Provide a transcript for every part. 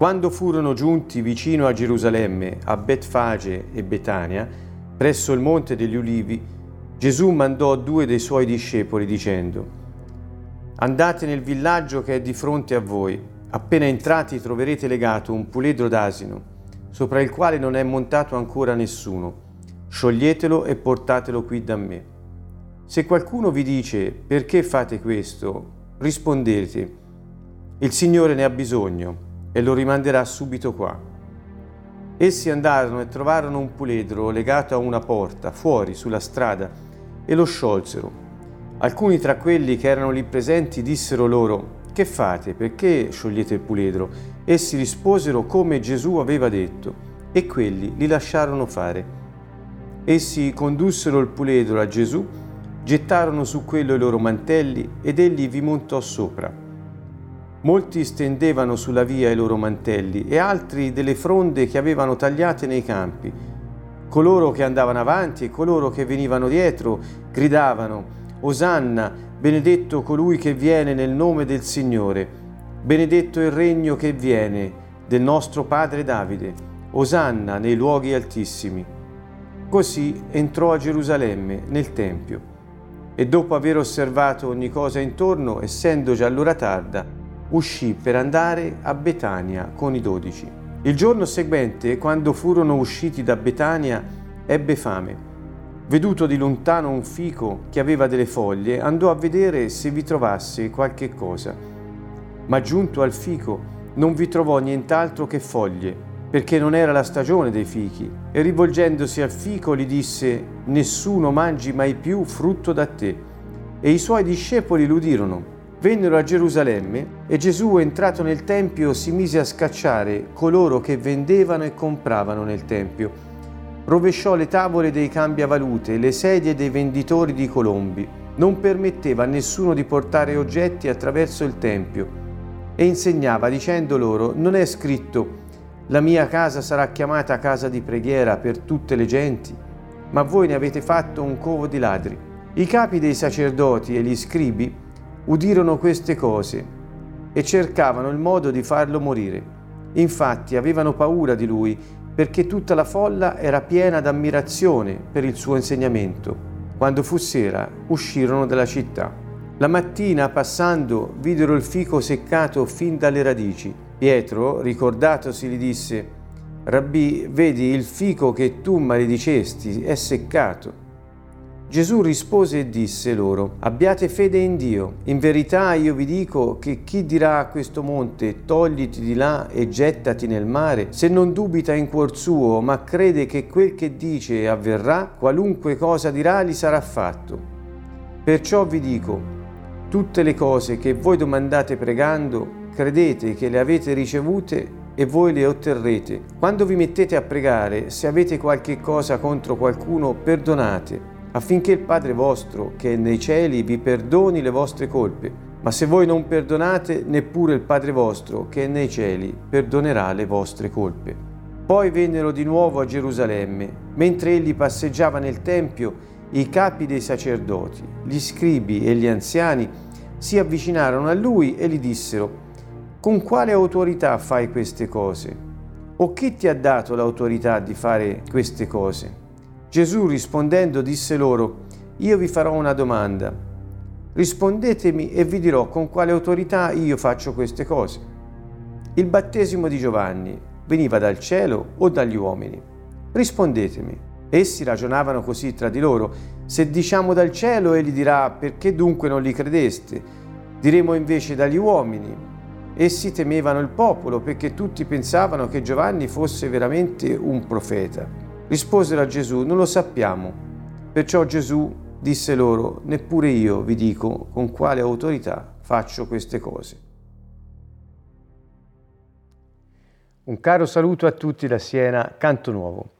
Quando furono giunti vicino a Gerusalemme, a Betfage e Betania, presso il monte degli ulivi, Gesù mandò due dei suoi discepoli dicendo, Andate nel villaggio che è di fronte a voi, appena entrati troverete legato un puledro d'asino, sopra il quale non è montato ancora nessuno. Scioglietelo e portatelo qui da me. Se qualcuno vi dice perché fate questo, rispondete, il Signore ne ha bisogno e lo rimanderà subito qua. Essi andarono e trovarono un puledro legato a una porta, fuori, sulla strada, e lo sciolsero. Alcuni tra quelli che erano lì presenti dissero loro, che fate? Perché sciogliete il puledro? Essi risposero come Gesù aveva detto, e quelli li lasciarono fare. Essi condussero il puledro a Gesù, gettarono su quello i loro mantelli ed egli vi montò sopra. Molti stendevano sulla via i loro mantelli e altri delle fronde che avevano tagliate nei campi. Coloro che andavano avanti e coloro che venivano dietro gridavano, Osanna, benedetto colui che viene nel nome del Signore, benedetto il regno che viene del nostro padre Davide, Osanna nei luoghi altissimi. Così entrò a Gerusalemme, nel Tempio, e dopo aver osservato ogni cosa intorno, essendo già l'ora tarda, uscì per andare a Betania con i dodici. Il giorno seguente, quando furono usciti da Betania, ebbe fame. Veduto di lontano un fico che aveva delle foglie, andò a vedere se vi trovasse qualche cosa. Ma giunto al fico non vi trovò nient'altro che foglie, perché non era la stagione dei fichi, e rivolgendosi al fico gli disse, Nessuno mangi mai più frutto da te. E i suoi discepoli l'udirono vennero a Gerusalemme e Gesù, entrato nel Tempio, si mise a scacciare coloro che vendevano e compravano nel Tempio. Rovesciò le tavole dei cambiavalute, le sedie dei venditori di colombi. Non permetteva a nessuno di portare oggetti attraverso il Tempio e insegnava dicendo loro, non è scritto, la mia casa sarà chiamata casa di preghiera per tutte le genti, ma voi ne avete fatto un covo di ladri. I capi dei sacerdoti e gli scribi udirono queste cose e cercavano il modo di farlo morire. Infatti avevano paura di lui perché tutta la folla era piena d'ammirazione per il suo insegnamento. Quando fu sera uscirono dalla città. La mattina, passando, videro il fico seccato fin dalle radici. Pietro, ricordatosi, gli disse, Rabbi, vedi il fico che tu maledicesti è seccato. Gesù rispose e disse loro, abbiate fede in Dio. In verità io vi dico che chi dirà a questo monte, togliti di là e gettati nel mare, se non dubita in cuor suo, ma crede che quel che dice avverrà, qualunque cosa dirà gli sarà fatto. Perciò vi dico, tutte le cose che voi domandate pregando, credete che le avete ricevute e voi le otterrete. Quando vi mettete a pregare, se avete qualche cosa contro qualcuno, perdonate affinché il Padre vostro che è nei cieli vi perdoni le vostre colpe. Ma se voi non perdonate, neppure il Padre vostro che è nei cieli perdonerà le vostre colpe. Poi vennero di nuovo a Gerusalemme. Mentre egli passeggiava nel Tempio, i capi dei sacerdoti, gli scribi e gli anziani si avvicinarono a lui e gli dissero, con quale autorità fai queste cose? O chi ti ha dato l'autorità di fare queste cose? Gesù rispondendo disse loro, io vi farò una domanda. Rispondetemi e vi dirò con quale autorità io faccio queste cose. Il battesimo di Giovanni veniva dal cielo o dagli uomini? Rispondetemi. Essi ragionavano così tra di loro. Se diciamo dal cielo, egli dirà, perché dunque non li credeste? Diremo invece dagli uomini. Essi temevano il popolo perché tutti pensavano che Giovanni fosse veramente un profeta. Risposero a Gesù, non lo sappiamo. Perciò Gesù disse loro, neppure io vi dico con quale autorità faccio queste cose. Un caro saluto a tutti da Siena, Canto Nuovo.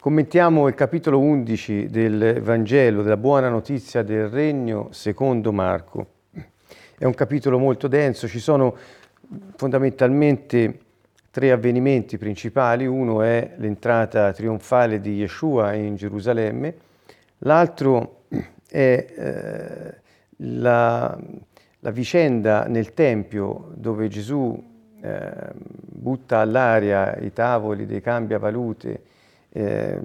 Commentiamo il capitolo 11 del Vangelo, della buona notizia del Regno secondo Marco. È un capitolo molto denso, ci sono fondamentalmente tre avvenimenti principali. Uno è l'entrata trionfale di Yeshua in Gerusalemme, l'altro è eh, la, la, vicenda nel Tempio dove Gesù eh, butta all'aria i tavoli dei cambiavalute eh,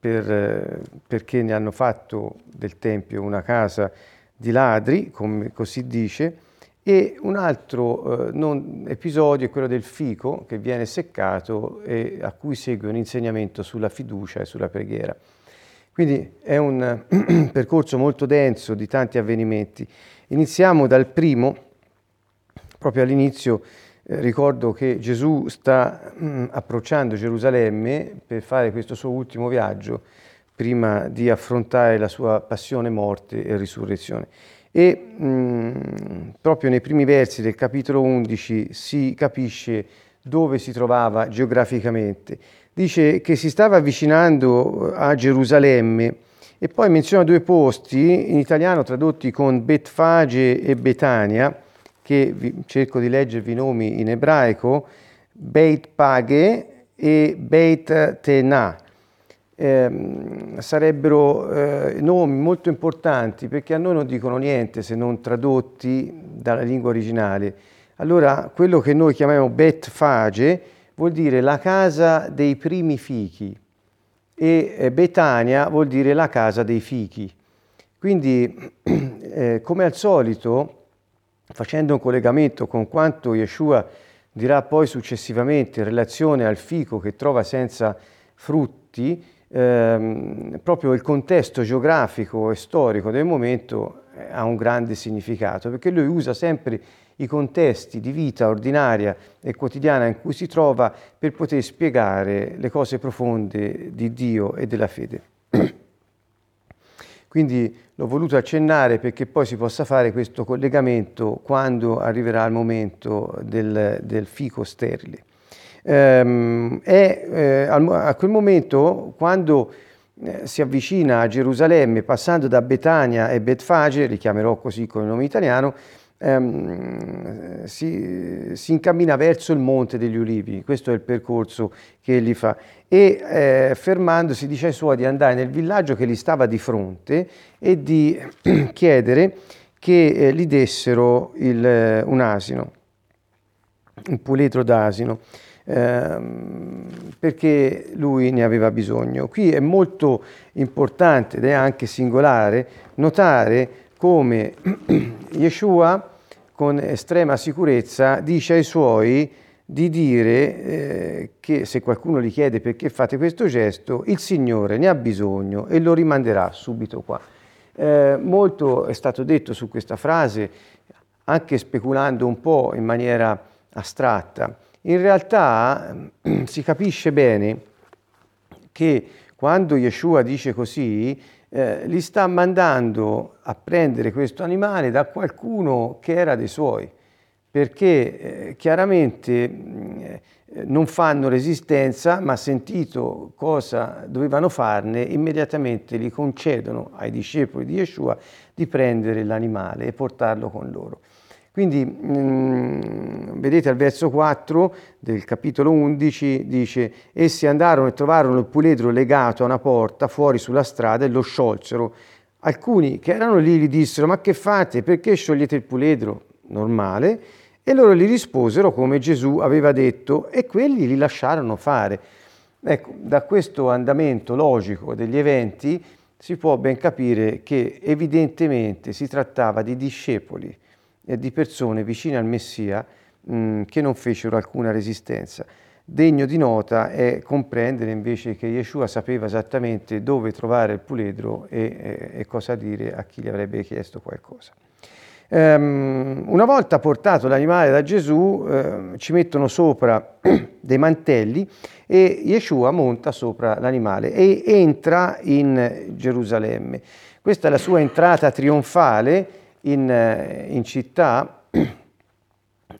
per, perché ne hanno fatto del Tempio una casa di ladri, come così dice, e un altro eh, non, episodio è quello del fico che viene seccato e a cui segue un insegnamento sulla fiducia e sulla preghiera. Quindi è un percorso molto denso di tanti avvenimenti. Iniziamo dal primo, proprio all'inizio eh, ricordo che Gesù sta mh, mm, approcciando Gerusalemme per fare questo suo ultimo viaggio prima di affrontare la sua passione, morte e risurrezione. E mh, proprio nei primi versi del capitolo 11 si capisce dove si trovava geograficamente. Dice che si stava avvicinando a Gerusalemme e poi menziona due posti, in italiano tradotti con Betfage e Betania, che vi, cerco di leggervi i nomi in ebraico, Beit Page e Beit Tenah. Eh, sarebbero eh, nomi molto importanti perché a noi non dicono niente se non tradotti dalla lingua originale. Allora, quello che noi chiamiamo Bet Fage vuol dire la casa dei primi fichi e eh, Betania vuol dire la casa dei fichi. Quindi, eh, come al solito, facendo un collegamento con quanto Yeshua dirà poi successivamente in relazione al fico che trova senza frutti, ehm, proprio il contesto geografico e storico del momento eh, ha un grande significato, perché lui usa sempre i contesti di vita ordinaria e quotidiana in cui si trova per poter spiegare le cose profonde di Dio e della fede. Quindi l'ho voluto accennare perché poi si possa fare questo collegamento quando arriverà il momento del, del fico sterile. Ehm, e eh, a quel momento, quando eh, si avvicina a Gerusalemme, passando da Betania e Betfage, li chiamerò così con il nome italiano, ehm, si, si, incammina verso il Monte degli Ulivi, questo è il percorso che egli fa, e eh, fermandosi dice ai suoi di andare nel villaggio che gli stava di fronte e di chiedere che eh, gli dessero il, eh, un asino, un puledro d'asino. Ehm, perché lui ne aveva bisogno. Qui è molto importante ed è anche singolare notare come Yeshua con estrema sicurezza dice ai suoi di dire eh, che se qualcuno gli chiede perché fate questo gesto, il Signore ne ha bisogno e lo rimanderà subito qua. Eh, molto è stato detto su questa frase, anche speculando un po' in maniera astratta. In realtà si capisce bene che quando Yeshua dice così, eh, li sta mandando a prendere questo animale da qualcuno che era dei suoi, perché eh, chiaramente eh, non fanno resistenza, ma sentito cosa dovevano farne, immediatamente li concedono ai discepoli di Yeshua di prendere l'animale e portarlo con loro. Quindi mh, mm, vedete al verso 4 del capitolo 11 dice essi andarono e trovarono il puledro legato a una porta fuori sulla strada e lo sciolsero. Alcuni che erano lì gli dissero ma che fate? Perché sciogliete il puledro? Normale. E loro gli risposero come Gesù aveva detto e quelli li lasciarono fare. Ecco, da questo andamento logico degli eventi si può ben capire che evidentemente si trattava di discepoli di persone vicine al Messia mh, mm, che non fecero alcuna resistenza. Degno di nota è comprendere invece che Yeshua sapeva esattamente dove trovare il puledro e, e, cosa dire a chi gli avrebbe chiesto qualcosa. Um, una volta portato l'animale da Gesù, uh, ci mettono sopra dei mantelli e Yeshua monta sopra l'animale e entra in Gerusalemme. Questa è la sua entrata trionfale in, eh, in città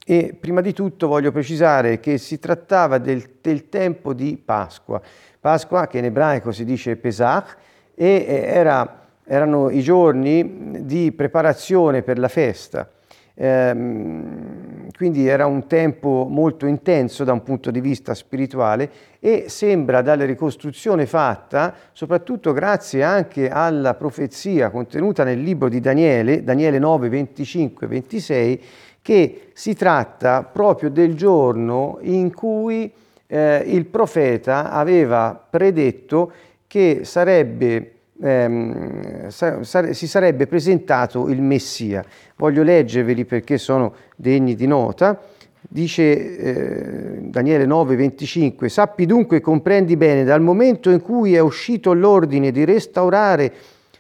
e prima di tutto voglio precisare che si trattava del, del, tempo di Pasqua. Pasqua che in ebraico si dice Pesach e era, erano i giorni di preparazione per la festa. Ehm, quindi era un tempo molto intenso da un punto di vista spirituale e sembra dalle ricostruzioni fatta, soprattutto grazie anche alla profezia contenuta nel libro di Daniele, Daniele 9, 25, 26, che si tratta proprio del giorno in cui eh, il profeta aveva predetto che sarebbe, ehm, sa- si sarebbe presentato il Messia. Voglio leggerveli perché sono degni di nota. Dice eh, Daniele 9:25, sappi dunque e comprendi bene, dal momento in cui è uscito l'ordine di restaurare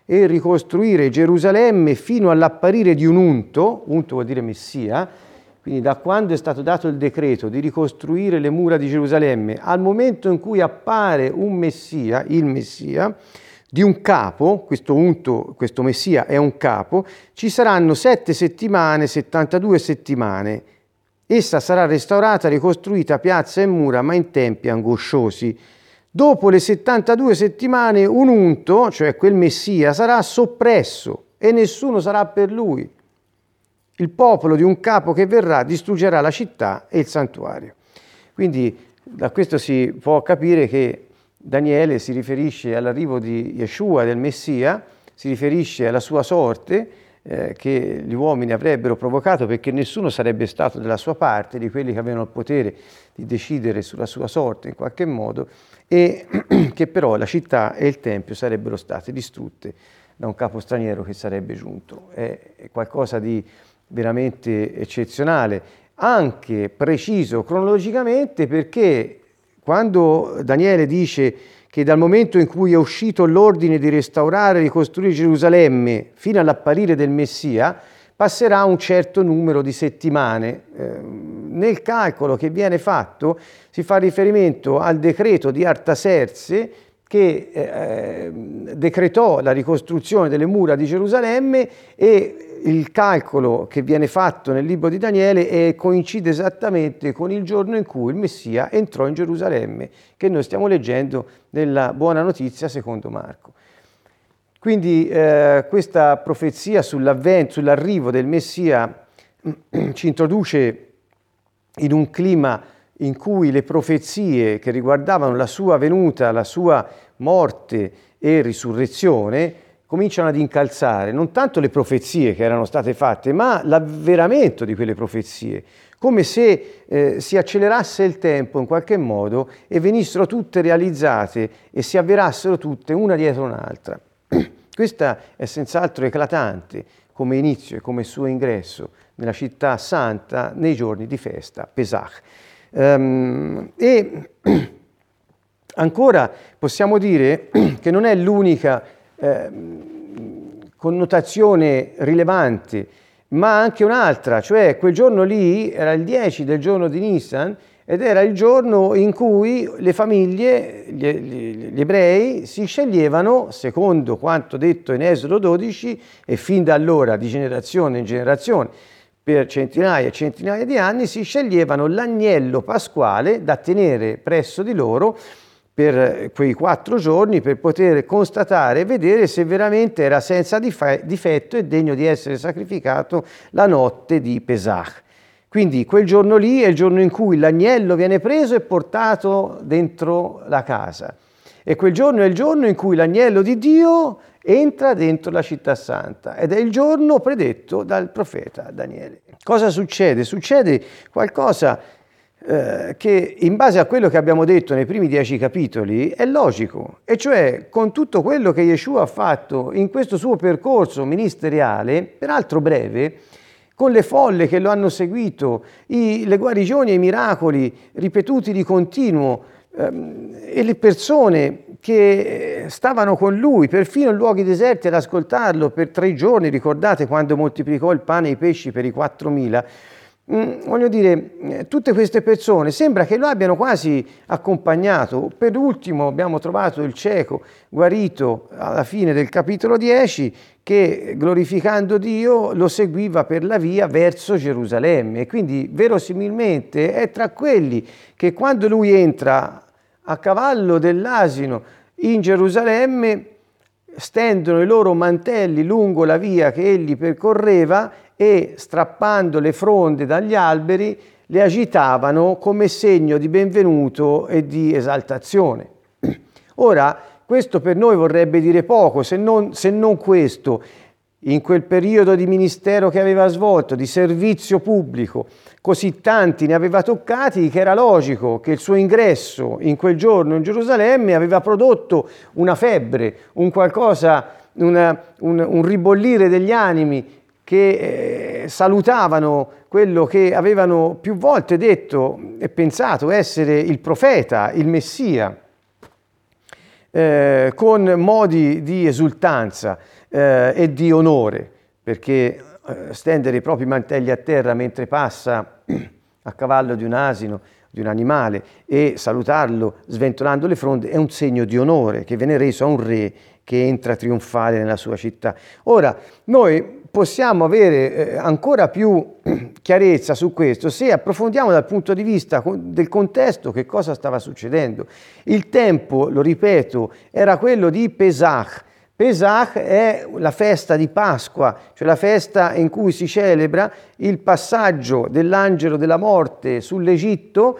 e ricostruire Gerusalemme fino all'apparire di un unto, unto vuol dire Messia, quindi da quando è stato dato il decreto di ricostruire le mura di Gerusalemme al momento in cui appare un Messia, il Messia, di un capo, questo unto, questo Messia è un capo, ci saranno sette settimane, 72 settimane. Essa sarà restaurata, ricostruita piazza e mura, ma in tempi angosciosi. Dopo le 72 settimane un unto, cioè quel Messia, sarà soppresso e nessuno sarà per lui. Il popolo di un capo che verrà distruggerà la città e il santuario. Quindi da questo si può capire che Daniele si riferisce all'arrivo di Yeshua, del Messia, si riferisce alla sua sorte eh, che gli uomini avrebbero provocato perché nessuno sarebbe stato dalla sua parte, di quelli che avevano il potere di decidere sulla sua sorte in qualche modo, e che però la città e il Tempio sarebbero state distrutte da un capo straniero che sarebbe giunto. È, qualcosa di veramente eccezionale, anche preciso cronologicamente perché quando Daniele dice che dal momento in cui è uscito l'ordine di restaurare e ricostruire Gerusalemme fino all'apparire del Messia, passerà un certo numero di settimane. Eh, nel calcolo che viene fatto si fa riferimento al decreto di Artaserse che eh, decretò la ricostruzione delle mura di Gerusalemme e il calcolo che viene fatto nel libro di Daniele è, coincide esattamente con il giorno in cui il Messia entrò in Gerusalemme, che noi stiamo leggendo nella buona notizia secondo Marco. Quindi eh, questa profezia sull'arrivo del Messia ci introduce in un clima in cui le profezie che riguardavano la sua venuta, la sua morte e risurrezione cominciano ad incalzare non tanto le profezie che erano state fatte, ma l'avveramento di quelle profezie, come se eh, si accelerasse il tempo in qualche modo e venissero tutte realizzate e si avverassero tutte una dietro un'altra. Questa è senz'altro eclatante come inizio e come suo ingresso nella città santa nei giorni di festa, Pesach. Um, e ancora possiamo dire che non è l'unica eh, connotazione rilevante, ma anche un'altra, cioè quel giorno lì era il 10 del giorno di Nissan ed era il giorno in cui le famiglie, gli, gli, gli, ebrei, si sceglievano, secondo quanto detto in Esodo 12, e fin da allora di generazione in generazione, per centinaia e centinaia di anni, si sceglievano l'agnello pasquale da tenere presso di loro per quei quattro giorni per poter constatare e vedere se veramente era senza difetto e degno di essere sacrificato la notte di Pesach. Quindi quel giorno lì è il giorno in cui l'agnello viene preso e portato dentro la casa. E quel giorno è il giorno in cui l'agnello di Dio entra dentro la città santa ed è il giorno predetto dal profeta Daniele. Cosa succede? Succede qualcosa eh, che in base a quello che abbiamo detto nei primi dieci capitoli è logico, e cioè con tutto quello che Yeshua ha fatto in questo suo percorso ministeriale, peraltro breve, con le folle che lo hanno seguito, i, le guarigioni e i miracoli ripetuti di continuo ehm, e le persone che stavano con lui, perfino in luoghi deserti ad ascoltarlo per tre giorni, ricordate quando moltiplicò il pane e i pesci per i 4.000, Mm, voglio dire, eh, tutte queste persone sembra che lo abbiano quasi accompagnato. Per ultimo abbiamo trovato il cieco guarito alla fine del capitolo 10 che glorificando Dio lo seguiva per la via verso Gerusalemme e quindi verosimilmente è tra quelli che quando lui entra a cavallo dell'asino in Gerusalemme stendono i loro mantelli lungo la via che egli percorreva e strappando le fronde dagli alberi le agitavano come segno di benvenuto e di esaltazione. Ora, questo per noi vorrebbe dire poco, se non, se non questo. in quel periodo di ministero che aveva svolto, di servizio pubblico, così tanti ne aveva toccati che era logico che il suo ingresso in quel giorno in Gerusalemme aveva prodotto una febbre, un qualcosa, una, un, un ribollire degli animi che eh, salutavano quello che avevano più volte detto e pensato essere il profeta, il Messia, eh, con modi di esultanza eh, e di onore, perché eh, stendere i propri mantelli a terra mentre passa a cavallo di un asino, di un animale e salutarlo sventolando le fronde è un segno di onore che viene reso a un re che entra trionfale nella sua città. Ora, noi possiamo avere eh, ancora più chiarezza su questo se approfondiamo dal punto di vista del contesto che cosa stava succedendo. Il tempo, lo ripeto, era quello di Pesach. Pesach è la festa di Pasqua, cioè la festa in cui si celebra il passaggio dell'angelo della morte sull'Egitto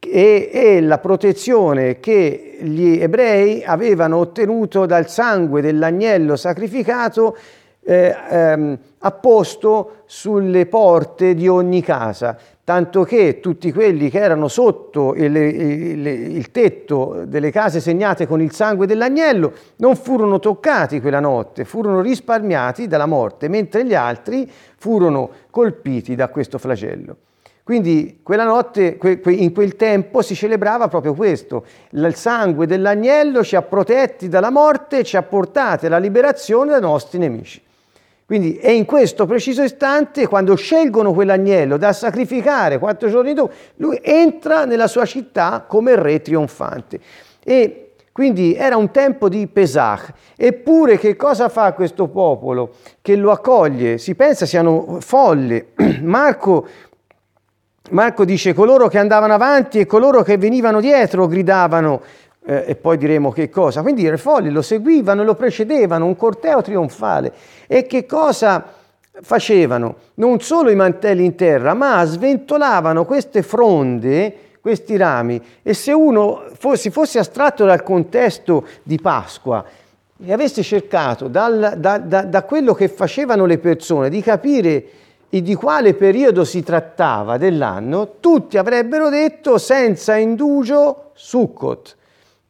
e, e, la protezione che gli ebrei avevano ottenuto dal sangue dell'agnello sacrificato eh, ehm, apposto sulle porte di ogni casa, tanto che tutti quelli che erano sotto il, il, il, tetto delle case segnate con il sangue dell'agnello non furono toccati quella notte, furono risparmiati dalla morte, mentre gli altri furono colpiti da questo flagello. Quindi quella notte, in quel tempo, si celebrava proprio questo. Il sangue dell'agnello ci ha protetti dalla morte, ci ha portati alla liberazione dai nostri nemici. Quindi è in questo preciso istante, quando scelgono quell'agnello da sacrificare quattro giorni dopo, lui entra nella sua città come re trionfante. E quindi era un tempo di Pesach. Eppure che cosa fa questo popolo che lo accoglie? Si pensa siano folle. Marco, Marco dice coloro che andavano avanti e coloro che venivano dietro gridavano eh, e poi diremo che cosa. Quindi i folli lo seguivano, lo precedevano, un corteo trionfale. E che cosa facevano? Non solo i mantelli in terra, ma sventolavano queste fronde, questi rami. E se uno si fosse astratto dal contesto di Pasqua e avesse cercato dal, da, da, da quello che facevano le persone di capire di quale periodo si trattava dell'anno, tutti avrebbero detto senza indugio Sukkot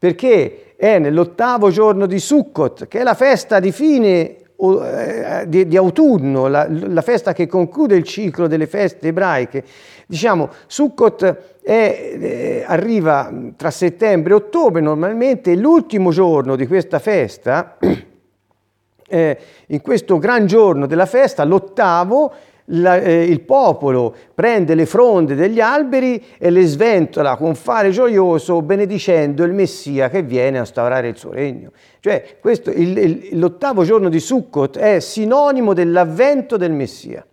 perché è nell'ottavo giorno di Sukkot, che è la festa di fine eh, di, di, autunno, la, la, festa che conclude il ciclo delle feste ebraiche. Diciamo, Sukkot è, eh, arriva tra settembre e ottobre normalmente, l'ultimo giorno di questa festa, eh, in questo gran giorno della festa, l'ottavo, la, eh, il popolo prende le fronde degli alberi e le sventola con fare gioioso benedicendo il Messia che viene a instaurare il suo regno. Cioè questo, il, il, l'ottavo giorno di Sukkot è sinonimo dell'avvento del Messia.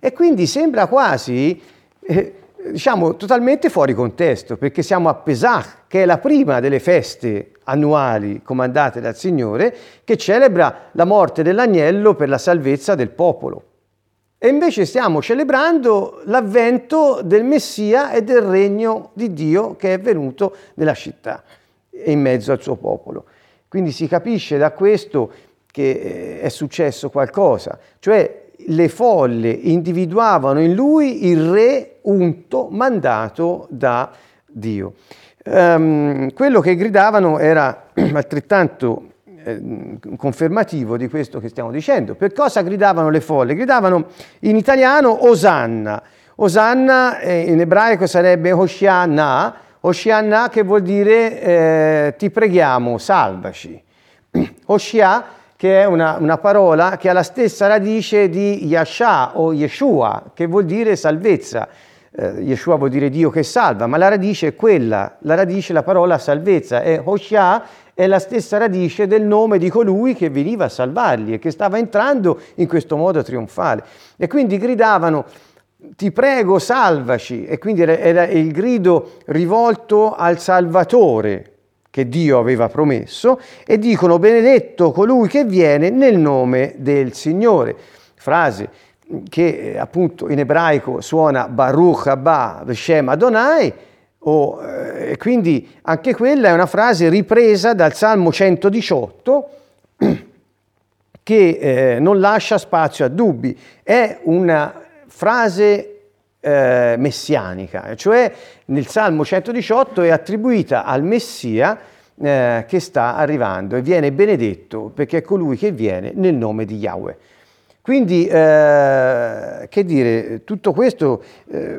E quindi sembra quasi, eh, diciamo, totalmente fuori contesto, perché siamo a Pesach, che è la prima delle feste annuali comandate dal Signore, che celebra la morte dell'agnello per la salvezza del popolo. E invece stiamo celebrando l'avvento del Messia e del regno di Dio che è venuto nella città e in mezzo al suo popolo. Quindi si capisce da questo che eh, è successo qualcosa, cioè le folle individuavano in lui il re unto mandato da Dio. Um, quello che gridavano era altrettanto eh, confermativo di questo che stiamo dicendo. Per cosa gridavano le folle? Gridavano in italiano Osanna. Osanna eh, in ebraico sarebbe Hoshiana, Hoshiana che vuol dire eh, ti preghiamo, salvaci. Hoshia che è una, una, parola che ha la stessa radice di Yasha o Yeshua, che vuol dire salvezza. Eh, Yeshua vuol dire Dio che salva, ma la radice è quella, la radice, la parola salvezza, e Hoshia è la stessa radice del nome di colui che veniva a salvarli e che stava entrando in questo modo trionfale. E quindi gridavano, ti prego salvaci, e quindi era il grido rivolto al Salvatore che Dio aveva promesso, e dicono benedetto colui che viene nel nome del Signore. Frase che appunto in ebraico suona Baruch Abba Veshem Adonai, Oh, eh, quindi anche quella è una frase ripresa dal Salmo 118 che eh, non lascia spazio a dubbi. È una frase eh, messianica, cioè nel Salmo 118 è attribuita al Messia eh, che sta arrivando e viene benedetto perché è colui che viene nel nome di Yahweh. Quindi, eh, che dire, tutto questo eh,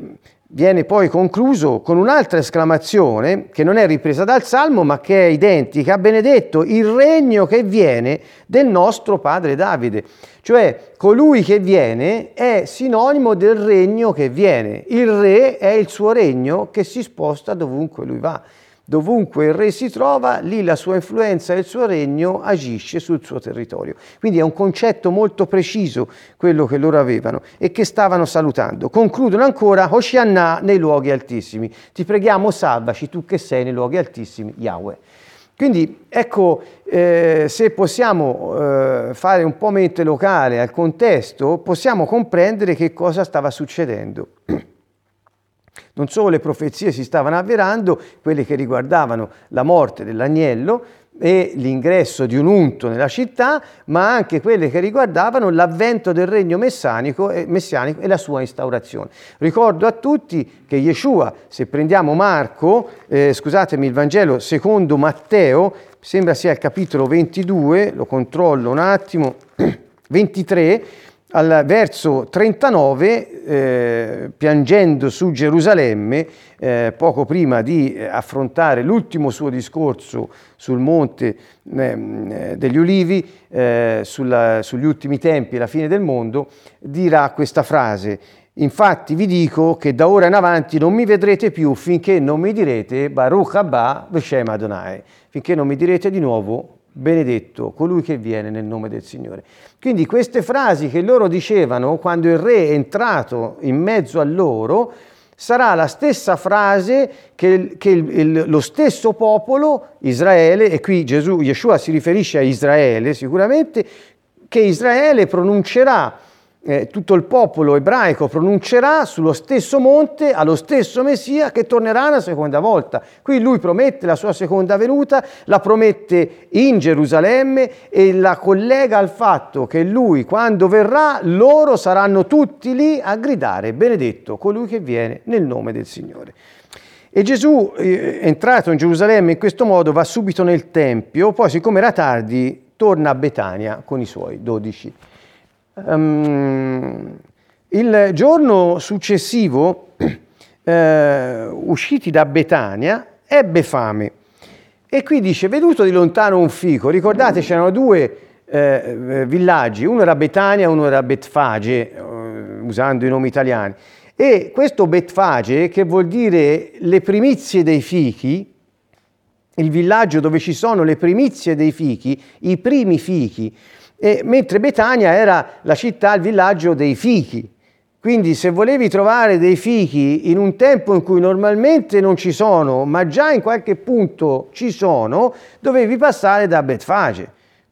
viene poi concluso con un'altra esclamazione che non è ripresa dal Salmo ma che è identica, benedetto il regno che viene del nostro padre Davide. Cioè colui che viene è sinonimo del regno che viene, il re è il suo regno che si sposta dovunque lui va. Dovunque il re si trova, lì la sua influenza e il suo regno agisce sul suo territorio. Quindi è un concetto molto preciso quello che loro avevano e che stavano salutando. Concludono ancora, Hoshianna nei luoghi altissimi. Ti preghiamo, salvaci tu che sei nei luoghi altissimi, Yahweh. Quindi ecco, eh, se possiamo eh, fare un po' mente locale al contesto, possiamo comprendere che cosa stava succedendo. Non solo le profezie si stavano avverando, quelle che riguardavano la morte dell'agnello e l'ingresso di un unto nella città, ma anche quelle che riguardavano l'avvento del regno messianico e, messianico e la sua instaurazione. Ricordo a tutti che Yeshua, se prendiamo Marco, eh, scusatemi il Vangelo secondo Matteo, sembra sia il capitolo 22, lo controllo un attimo, 23, al verso 39, eh, piangendo su Gerusalemme, eh, poco prima di eh, affrontare l'ultimo suo discorso sul monte eh, degli Ulivi, eh, sulla, sugli ultimi tempi e la fine del mondo, dirà questa frase. Infatti vi dico che da ora in avanti non mi vedrete più finché non mi direte Baruch Abba Veshem Adonai, finché non mi direte di nuovo benedetto colui che viene nel nome del Signore. Quindi queste frasi che loro dicevano quando il re è entrato in mezzo a loro, sarà la stessa frase che, che il, il, lo stesso popolo, Israele, e qui Gesù, Yeshua si riferisce a Israele sicuramente, che Israele pronuncerà eh, tutto il popolo ebraico pronuncerà sullo stesso monte allo stesso Messia che tornerà una seconda volta. Qui lui promette la sua seconda venuta, la promette in Gerusalemme e la collega al fatto che lui quando verrà loro saranno tutti lì a gridare benedetto colui che viene nel nome del Signore. E Gesù, eh, entrato in Gerusalemme in questo modo, va subito nel Tempio, poi siccome era tardi torna a Betania con i suoi dodici. Um, il giorno successivo, eh, usciti da Betania, ebbe fame. E qui dice, veduto di lontano un fico, ricordate c'erano due eh, villaggi, uno era Betania, uno era Betfage, eh, usando i nomi italiani. E questo Betfage, che vuol dire le primizie dei fichi, il villaggio dove ci sono le primizie dei fichi, i primi fichi, e, mentre Betania era la città, il villaggio dei fichi. Quindi se volevi trovare dei fichi in un tempo in cui normalmente non ci sono, ma già in qualche punto ci sono, dovevi passare da Betfage,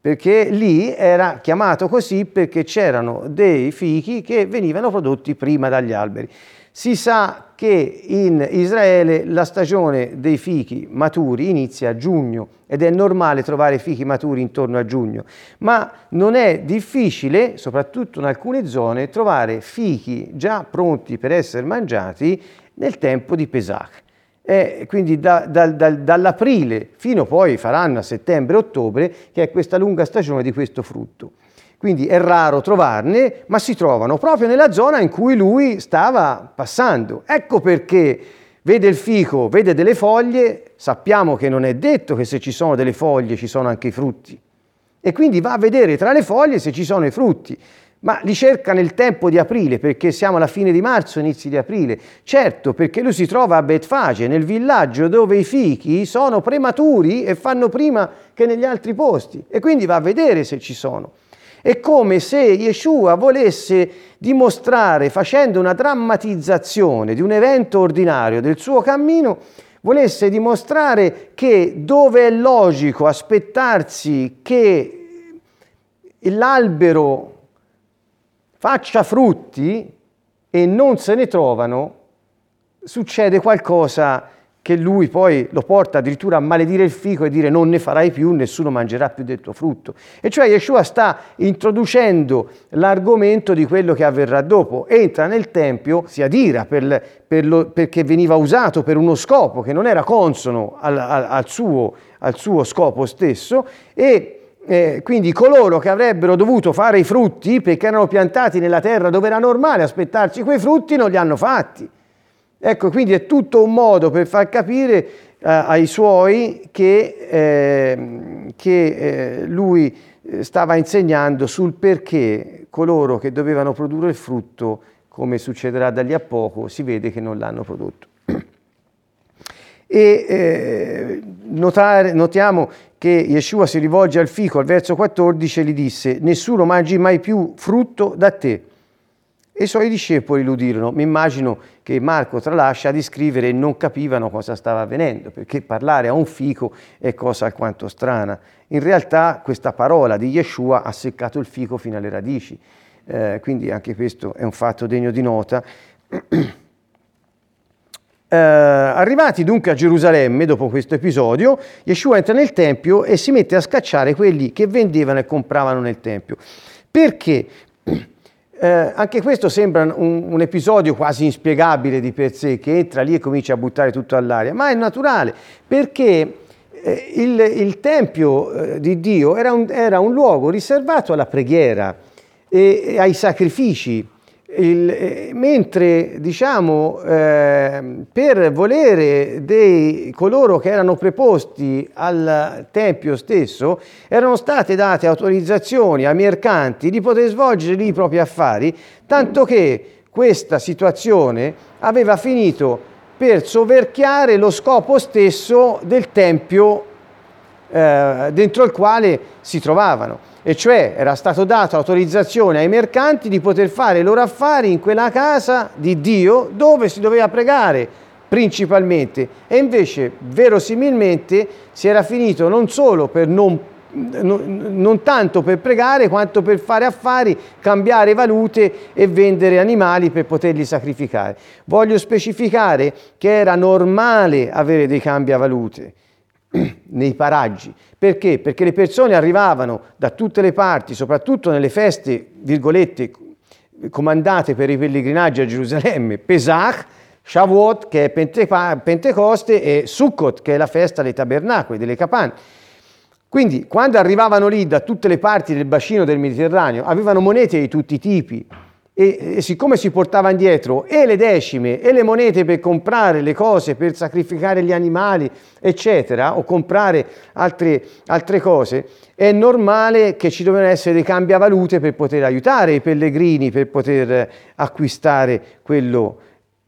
perché lì era chiamato così perché c'erano dei fichi che venivano prodotti prima dagli alberi. Si sa che in Israele la stagione dei fichi maturi inizia a giugno ed è normale trovare fichi maturi intorno a giugno, ma non è difficile, soprattutto in alcune zone, trovare fichi già pronti per essere mangiati nel tempo di Pesach. E quindi da, da, da, dall'aprile fino poi faranno a settembre-ottobre, che è questa lunga stagione di questo frutto. Quindi è raro trovarne, ma si trovano proprio nella zona in cui lui stava passando. Ecco perché vede il fico, vede delle foglie, sappiamo che non è detto che se ci sono delle foglie ci sono anche i frutti. E quindi va a vedere tra le foglie se ci sono i frutti, ma li cerca nel tempo di aprile, perché siamo alla fine di marzo, inizi di aprile. Certo, perché lui si trova a Betfage, nel villaggio dove i fichi sono prematuri e fanno prima che negli altri posti, e quindi va a vedere se ci sono. È come se Yeshua volesse dimostrare, facendo una drammatizzazione di un evento ordinario del suo cammino, volesse dimostrare che dove è logico aspettarsi che l'albero faccia frutti e non se ne trovano, succede qualcosa che lui poi lo porta addirittura a maledire il fico e dire non ne farai più, nessuno mangerà più del tuo frutto. E cioè Yeshua sta introducendo l'argomento di quello che avverrà dopo. Entra nel Tempio, si adira per, per lo, perché veniva usato per uno scopo che non era consono al, al, al, suo, al suo scopo stesso e eh, quindi coloro che avrebbero dovuto fare i frutti perché erano piantati nella terra dove era normale aspettarci quei frutti non li hanno fatti. Ecco, quindi è tutto un modo per far capire eh, ai suoi che, eh, che lui eh, stava insegnando sul perché coloro che dovevano produrre il frutto, come succederà da lì a poco, si vede che non l'hanno prodotto. E eh, notare, notiamo che Yeshua si rivolge al fico al verso 14 e gli disse, nessuno mangi mai più frutto da te. E i suoi discepoli lo udirono. Mi immagino che Marco tralascia di scrivere e non capivano cosa stava avvenendo, perché parlare a un fico è cosa alquanto strana. In realtà questa parola di Yeshua ha seccato il fico fino alle radici, eh, quindi anche questo è un fatto degno di nota. Eh, arrivati dunque a Gerusalemme dopo questo episodio, Yeshua entra nel Tempio e si mette a scacciare quelli che vendevano e compravano nel Tempio. Perché? Eh, anche questo sembra un, un, episodio quasi inspiegabile di per sé, che entra lì e comincia a buttare tutto all'aria, ma è naturale perché eh, il, il, Tempio eh, di Dio era un, era un, luogo riservato alla preghiera e, e ai sacrifici il, eh, mentre diciamo eh, per volere dei coloro che erano preposti al tempio stesso erano state date autorizzazioni ai mercanti di poter svolgere lì i propri affari tanto che questa situazione aveva finito per soverchiare lo scopo stesso del tempio eh, dentro il quale si trovavano e cioè era stato dato autorizzazione ai mercanti di poter fare i loro affari in quella casa di Dio dove si doveva pregare principalmente e invece verosimilmente si era finito non solo per non non tanto per pregare quanto per fare affari, cambiare valute e vendere animali per poterli sacrificare. Voglio specificare che era normale avere dei cambiavalute nei paraggi. Perché? Perché le persone arrivavano da tutte le parti, soprattutto nelle feste, virgolette, comandate per i pellegrinaggi a Gerusalemme, Pesach, Shavuot che è Pentecoste e Sukkot che è la festa dei tabernacoli, delle capanne. Quindi quando arrivavano lì da tutte le parti del bacino del Mediterraneo avevano monete di tutti i tipi, e, e, siccome si portava indietro e le decime e le monete per comprare le cose, per sacrificare gli animali, eccetera, o comprare altre, altre cose, è normale che ci dovevano essere dei cambiavalute per poter aiutare i pellegrini, per poter acquistare quello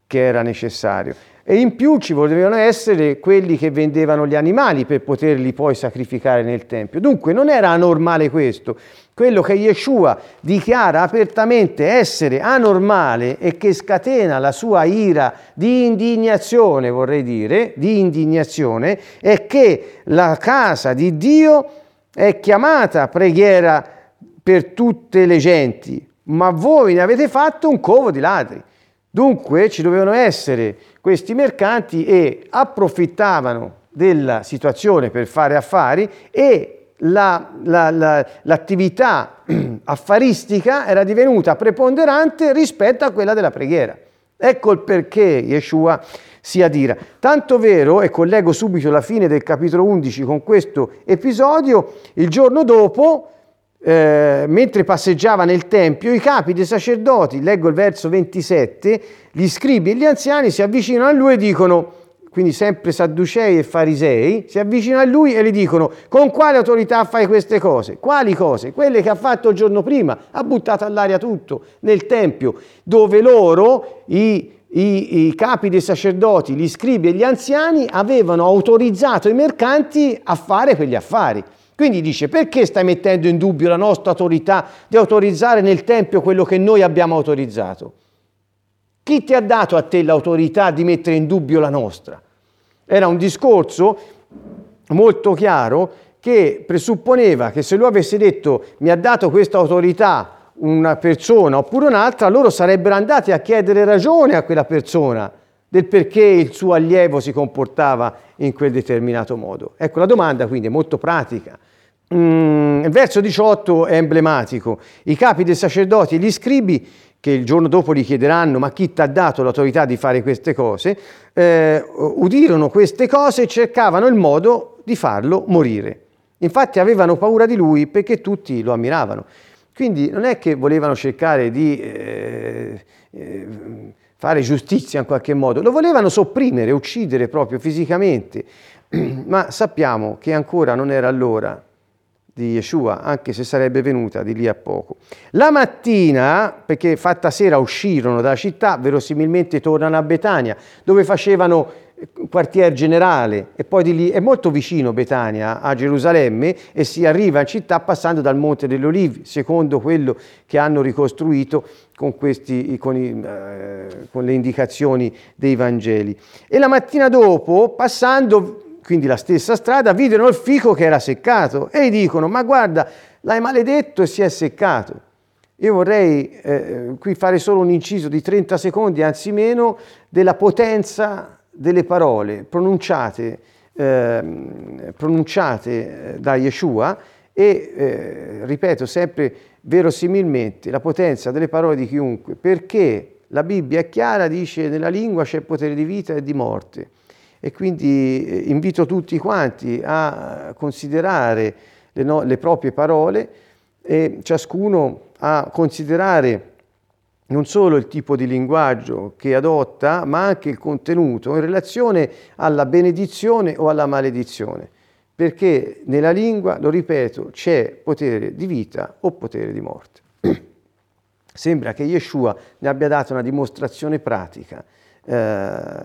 che era necessario e in più ci volevano essere quelli che vendevano gli animali per poterli poi sacrificare nel Tempio. Dunque non era anormale questo. Quello che Yeshua dichiara apertamente essere anormale e che scatena la sua ira di indignazione, vorrei dire, di indignazione, è che la casa di Dio è chiamata preghiera per tutte le genti, ma voi ne avete fatto un covo di ladri. Dunque ci dovevano essere questi mercanti e approfittavano della situazione per fare affari e la, la, la, l'attività affaristica era divenuta preponderante rispetto a quella della preghiera. Ecco il perché Yeshua si adira. Tanto vero, e collego subito la fine del capitolo 11 con questo episodio, il giorno dopo eh, mentre passeggiava nel Tempio, i capi dei sacerdoti, leggo il verso 27, gli scribi e gli anziani si avvicinano a lui e dicono, quindi sempre sadducei e farisei, si avvicinano a lui e gli dicono con quale autorità fai queste cose? Quali cose? Quelle che ha fatto il giorno prima, ha buttato all'aria tutto nel Tempio, dove loro, i, i, i capi dei sacerdoti, gli scribi e gli anziani, avevano autorizzato i mercanti a fare quegli affari. Quindi dice perché stai mettendo in dubbio la nostra autorità di autorizzare nel Tempio quello che noi abbiamo autorizzato? Chi ti ha dato a te l'autorità di mettere in dubbio la nostra? Era un discorso molto chiaro che presupponeva che se lui avesse detto mi ha dato questa autorità una persona oppure un'altra, loro sarebbero andati a chiedere ragione a quella persona del perché il suo allievo si comportava in quel determinato modo. Ecco, la domanda quindi è molto pratica. Mm, verso 18 è emblematico. I capi dei sacerdoti e gli scribi, che il giorno dopo gli chiederanno ma chi ti ha dato l'autorità di fare queste cose, eh, udirono queste cose e cercavano il modo di farlo morire. Infatti avevano paura di lui perché tutti lo ammiravano. Quindi non è che volevano cercare di eh, eh, fare giustizia in qualche modo, lo volevano sopprimere, uccidere proprio fisicamente, ma sappiamo che ancora non era l'ora di Yeshua, anche se sarebbe venuta di lì a poco. La mattina, perché fatta sera uscirono dalla città, verosimilmente tornano a Betania, dove facevano quartier generale e poi di lì è molto vicino Betania a Gerusalemme e si arriva in città passando dal Monte degli Olivi, secondo quello che hanno ricostruito con, questi, con, i, eh, con le indicazioni dei Vangeli. E la mattina dopo, passando quindi la stessa strada, videro il fico che era seccato e gli dicono ma guarda, l'hai maledetto e si è seccato. Io vorrei eh, qui fare solo un inciso di 30 secondi, anzi meno, della potenza delle parole pronunciate, eh, pronunciate da Yeshua e, eh, ripeto sempre verosimilmente, la potenza delle parole di chiunque, perché la Bibbia è chiara, dice nella lingua c'è potere di vita e di morte. E quindi eh, invito tutti quanti a considerare le, no, le proprie parole e ciascuno a considerare non solo il tipo di linguaggio che adotta, ma anche il contenuto in relazione alla benedizione o alla maledizione. Perché nella lingua, lo ripeto, c'è potere di vita o potere di morte. Sembra che Yeshua ne abbia dato una dimostrazione pratica eh,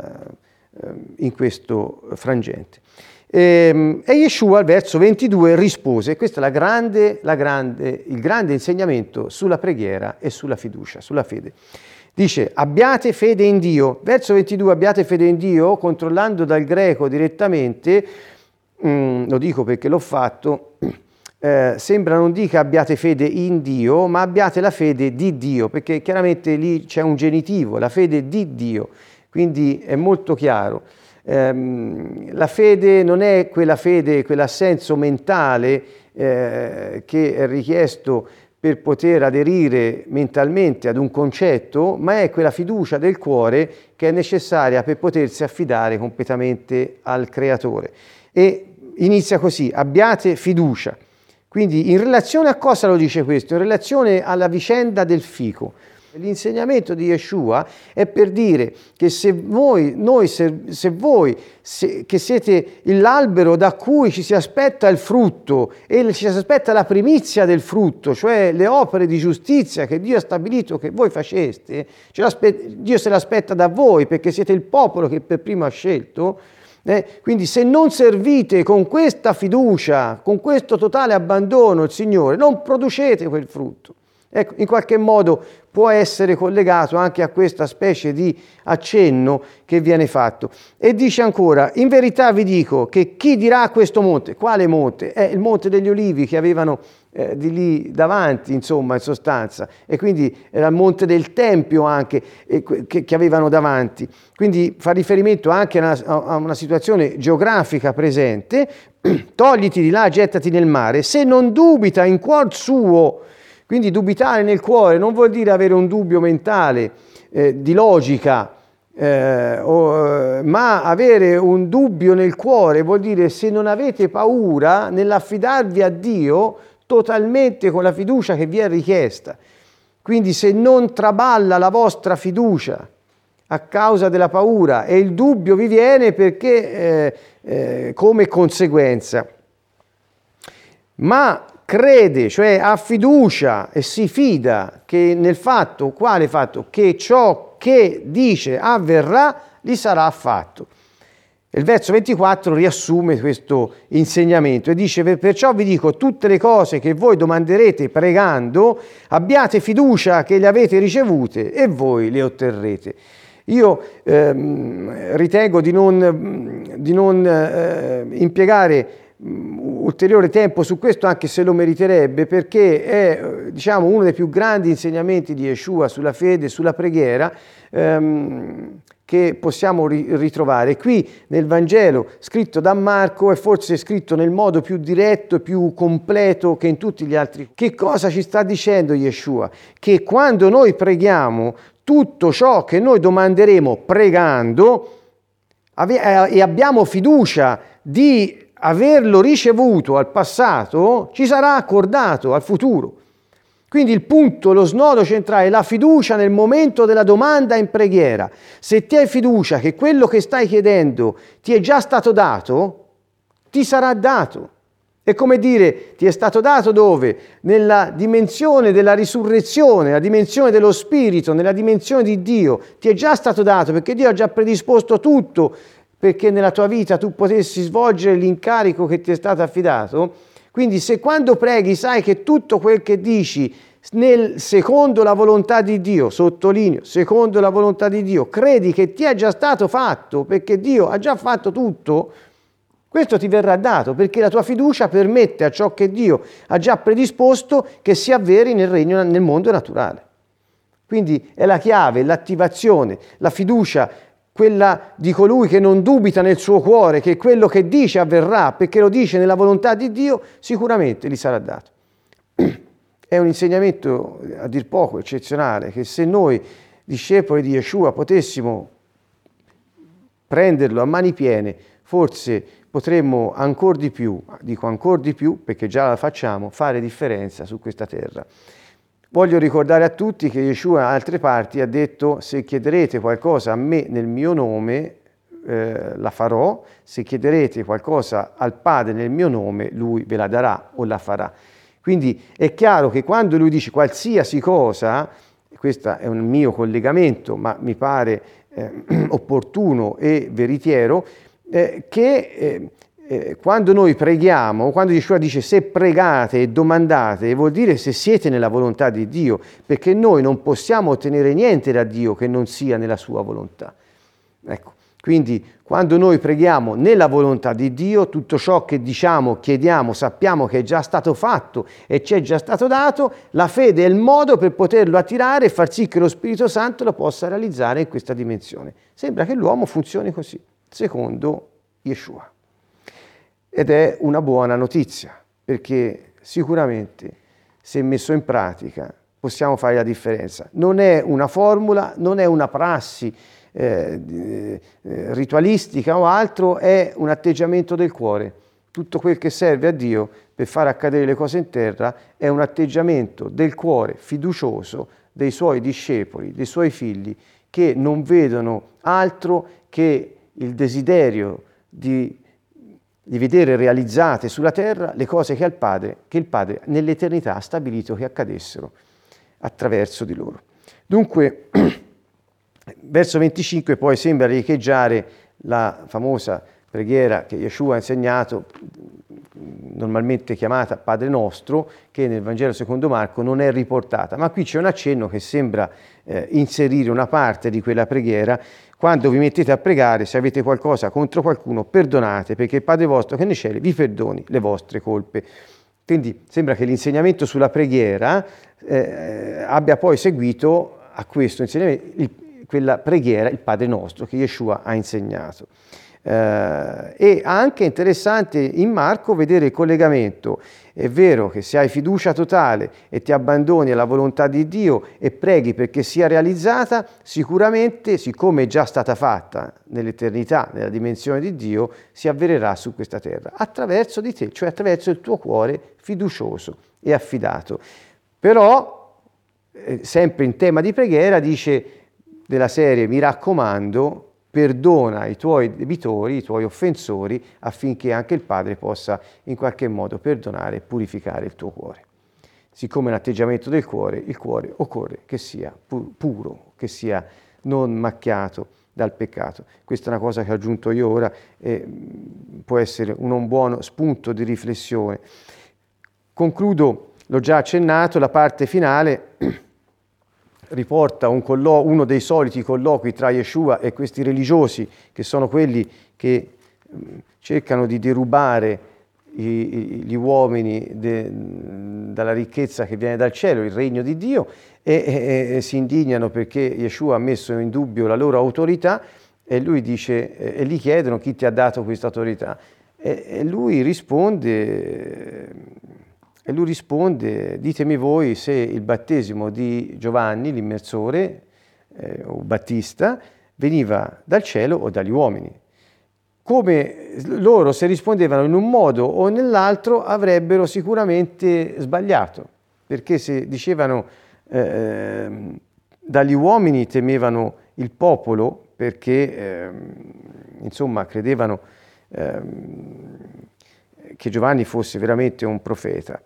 in questo frangente. Ehm, e, Yeshua al verso 22 rispose, questo è la grande, la grande, il grande insegnamento sulla preghiera e sulla fiducia, sulla fede. Dice abbiate fede in Dio. Verso 22 abbiate fede in Dio, controllando dal greco direttamente, mm, lo dico perché l'ho fatto, eh, sembra non dica abbiate fede in Dio, ma abbiate la fede di Dio, perché chiaramente lì c'è un genitivo, la fede di Dio, quindi è molto chiaro ehm, la fede non è quella fede, quell'assenso mentale eh, che è richiesto per poter aderire mentalmente ad un concetto, ma è quella fiducia del cuore che è necessaria per potersi affidare completamente al Creatore. E inizia così, abbiate fiducia. Quindi in relazione a cosa lo dice questo? In relazione alla vicenda del fico. L'insegnamento di Yeshua è per dire che se voi, noi, se, se voi se, che siete l'albero da cui ci si aspetta il frutto e ci si aspetta la primizia del frutto, cioè le opere di giustizia che Dio ha stabilito che voi faceste, Dio se l'aspetta da voi perché siete il popolo che per primo ha scelto, eh, quindi se non servite con questa fiducia, con questo totale abbandono il Signore, non producete quel frutto. Ecco, in qualche modo può essere collegato anche a questa specie di accenno che viene fatto. E dice ancora, in verità vi dico che chi dirà questo monte, quale monte? È il monte degli olivi che avevano eh, di lì davanti, insomma, in sostanza, e quindi era il monte del Tempio anche eh, che, che, avevano davanti. Quindi fa riferimento anche a una, a una situazione geografica presente, togliti di là, gettati nel mare, se non dubita in cuor suo, quindi dubitare nel cuore non vuol dire avere un dubbio mentale eh, di logica, eh, o, ma avere un dubbio nel cuore vuol dire se non avete paura nell'affidarvi a Dio totalmente con la fiducia che vi è richiesta. Quindi se non traballa la vostra fiducia a causa della paura e il dubbio vi viene perché eh, eh, come conseguenza. Ma crede, cioè ha fiducia e si fida che nel fatto, quale fatto? Che ciò che dice avverrà, gli sarà fatto. Il verso 24 riassume questo insegnamento e dice perciò vi dico tutte le cose che voi domanderete pregando, abbiate fiducia che le avete ricevute e voi le otterrete. Io ehm, ritengo di non, di non eh, impiegare ulteriore tempo su questo, anche se lo meriterebbe, perché è diciamo, uno dei più grandi insegnamenti di Yeshua sulla fede, sulla preghiera. Ehm, che possiamo ritrovare. Qui nel Vangelo scritto da Marco è forse scritto nel modo più diretto e più completo che in tutti gli altri. Che cosa ci sta dicendo Yeshua? Che quando noi preghiamo, tutto ciò che noi domanderemo pregando eh, e abbiamo fiducia di averlo ricevuto al passato, ci sarà accordato al futuro. Quindi il punto, lo snodo centrale è la fiducia nel momento della domanda in preghiera. Se ti hai fiducia che quello che stai chiedendo ti è già stato dato, ti sarà dato. È come dire, ti è stato dato dove? Nella dimensione della risurrezione, nella dimensione dello Spirito, nella dimensione di Dio. Ti è già stato dato perché Dio ha già predisposto tutto perché nella tua vita tu potessi svolgere l'incarico che ti è stato affidato. Quindi se quando preghi sai che tutto quel che dici nel, secondo la volontà di Dio, sottolineo, secondo la volontà di Dio, credi che ti è già stato fatto perché Dio ha già fatto tutto, questo ti verrà dato perché la tua fiducia permette a ciò che Dio ha già predisposto che si avveri nel regno, nel mondo naturale. Quindi è la chiave, l'attivazione, la fiducia, quella di colui che non dubita nel suo cuore che quello che dice avverrà perché lo dice nella volontà di Dio, sicuramente gli sarà dato. È un insegnamento a dir poco eccezionale che se noi discepoli di Yeshua potessimo prenderlo a mani piene, forse potremmo ancora di più, dico ancora di più perché già la facciamo, fare differenza su questa terra. Voglio ricordare a tutti che Yeshua in altre parti ha detto se chiederete qualcosa a me nel mio nome, eh, la farò, se chiederete qualcosa al Padre nel mio nome, lui ve la darà o la farà. Quindi è chiaro che quando lui dice qualsiasi cosa, questo è un mio collegamento, ma mi pare eh, opportuno e veritiero, eh, che eh, quando noi preghiamo, quando Yeshua dice se pregate e domandate, vuol dire se siete nella volontà di Dio, perché noi non possiamo ottenere niente da Dio che non sia nella sua volontà. Ecco. Quindi quando noi preghiamo nella volontà di Dio, tutto ciò che diciamo, chiediamo, sappiamo che è già stato fatto e ci è già stato dato, la fede è il modo per poterlo attirare e far sì che lo Spirito Santo lo possa realizzare in questa dimensione. Sembra che l'uomo funzioni così, secondo Yeshua. Ed è una buona notizia, perché sicuramente se messo in pratica possiamo fare la differenza. Non è una formula, non è una prassi, eh, eh, ritualistica o altro, è un atteggiamento del cuore. Tutto quel che serve a Dio per far accadere le cose in terra è un atteggiamento del cuore fiducioso dei suoi discepoli, dei suoi figli, che non vedono altro che il desiderio di, di vedere realizzate sulla terra le cose che, padre, che il Padre nell'eternità ha stabilito che accadessero attraverso di loro. Dunque, Verso 25 poi sembra riecheggiare la famosa preghiera che Yeshua ha insegnato, normalmente chiamata Padre Nostro, che nel Vangelo secondo Marco non è riportata, ma qui c'è un accenno che sembra eh, inserire una parte di quella preghiera. Quando vi mettete a pregare, se avete qualcosa contro qualcuno, perdonate, perché il Padre vostro che nei cieli vi perdoni le vostre colpe. Quindi sembra che l'insegnamento sulla preghiera eh, abbia poi seguito a questo insegnamento il, quella preghiera, il Padre nostro, che Yeshua ha insegnato. Eh, è anche interessante in Marco vedere il collegamento. È vero che se hai fiducia totale e ti abbandoni alla volontà di Dio e preghi perché sia realizzata, sicuramente, siccome è già stata fatta nell'eternità, nella dimensione di Dio, si avvererà su questa terra, attraverso di te, cioè attraverso il tuo cuore fiducioso e affidato. Però, eh, sempre in tema di preghiera, dice della serie mi raccomando, perdona i tuoi debitori, i tuoi offensori, affinché anche il Padre possa in qualche modo perdonare e purificare il tuo cuore. Siccome è un atteggiamento del cuore, il cuore occorre che sia puro, che sia non macchiato dal peccato. Questa è una cosa che ho aggiunto io ora e può essere un buono spunto di riflessione. Concludo, l'ho già accennato, la parte finale riporta un collo- uno dei soliti colloqui tra Yeshua e questi religiosi, che sono quelli che cercano di derubare i, gli uomini de, dalla ricchezza che viene dal cielo, il regno di Dio, e, e, e, si indignano perché Yeshua ha messo in dubbio la loro autorità e lui dice, e gli chiedono chi ti ha dato questa autorità. E, e lui risponde, e lui risponde, ditemi voi se il battesimo di Giovanni, l'immersore, eh, o Battista, veniva dal cielo o dagli uomini come loro se rispondevano in un modo o nell'altro avrebbero sicuramente sbagliato, perché se dicevano eh, dagli uomini temevano il popolo perché eh, insomma credevano eh, che Giovanni fosse veramente un profeta.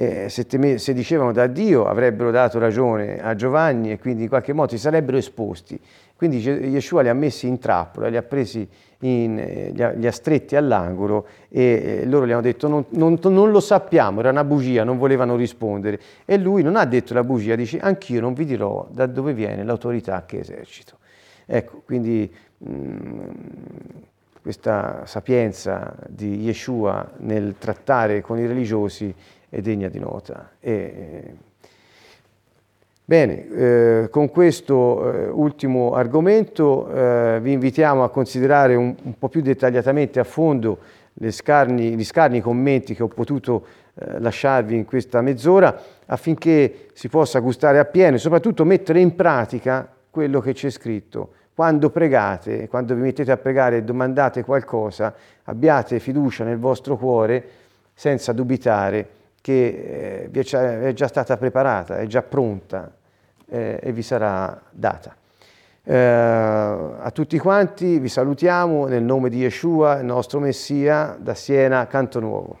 Se, teme, se, dicevano da Dio avrebbero dato ragione a Giovanni e quindi in qualche modo si sarebbero esposti. Quindi Yeshua li ha messi in trappola, li ha presi in, eh, li, ha, li, ha, stretti all'angolo e eh, loro gli hanno detto non, non, non, lo sappiamo, era una bugia, non volevano rispondere. E lui non ha detto la bugia, dice anch'io non vi dirò da dove viene l'autorità che esercito. Ecco, quindi mh, mm, questa sapienza di Yeshua nel trattare con i religiosi è degna di nota. E, Bene, eh, con questo eh, ultimo argomento eh, vi invitiamo a considerare un, un, po' più dettagliatamente a fondo scarni, gli scarni commenti che ho potuto eh, lasciarvi in questa mezz'ora affinché si possa gustare appieno e soprattutto mettere in pratica quello che c'è scritto. Quando pregate, quando vi mettete a pregare e domandate qualcosa, abbiate fiducia nel vostro cuore senza dubitare che eh, è già stata preparata, è già pronta eh, e vi sarà data. Eh, a tutti quanti vi salutiamo nel nome di Yeshua, il nostro Messia, da Siena, Canto Nuovo.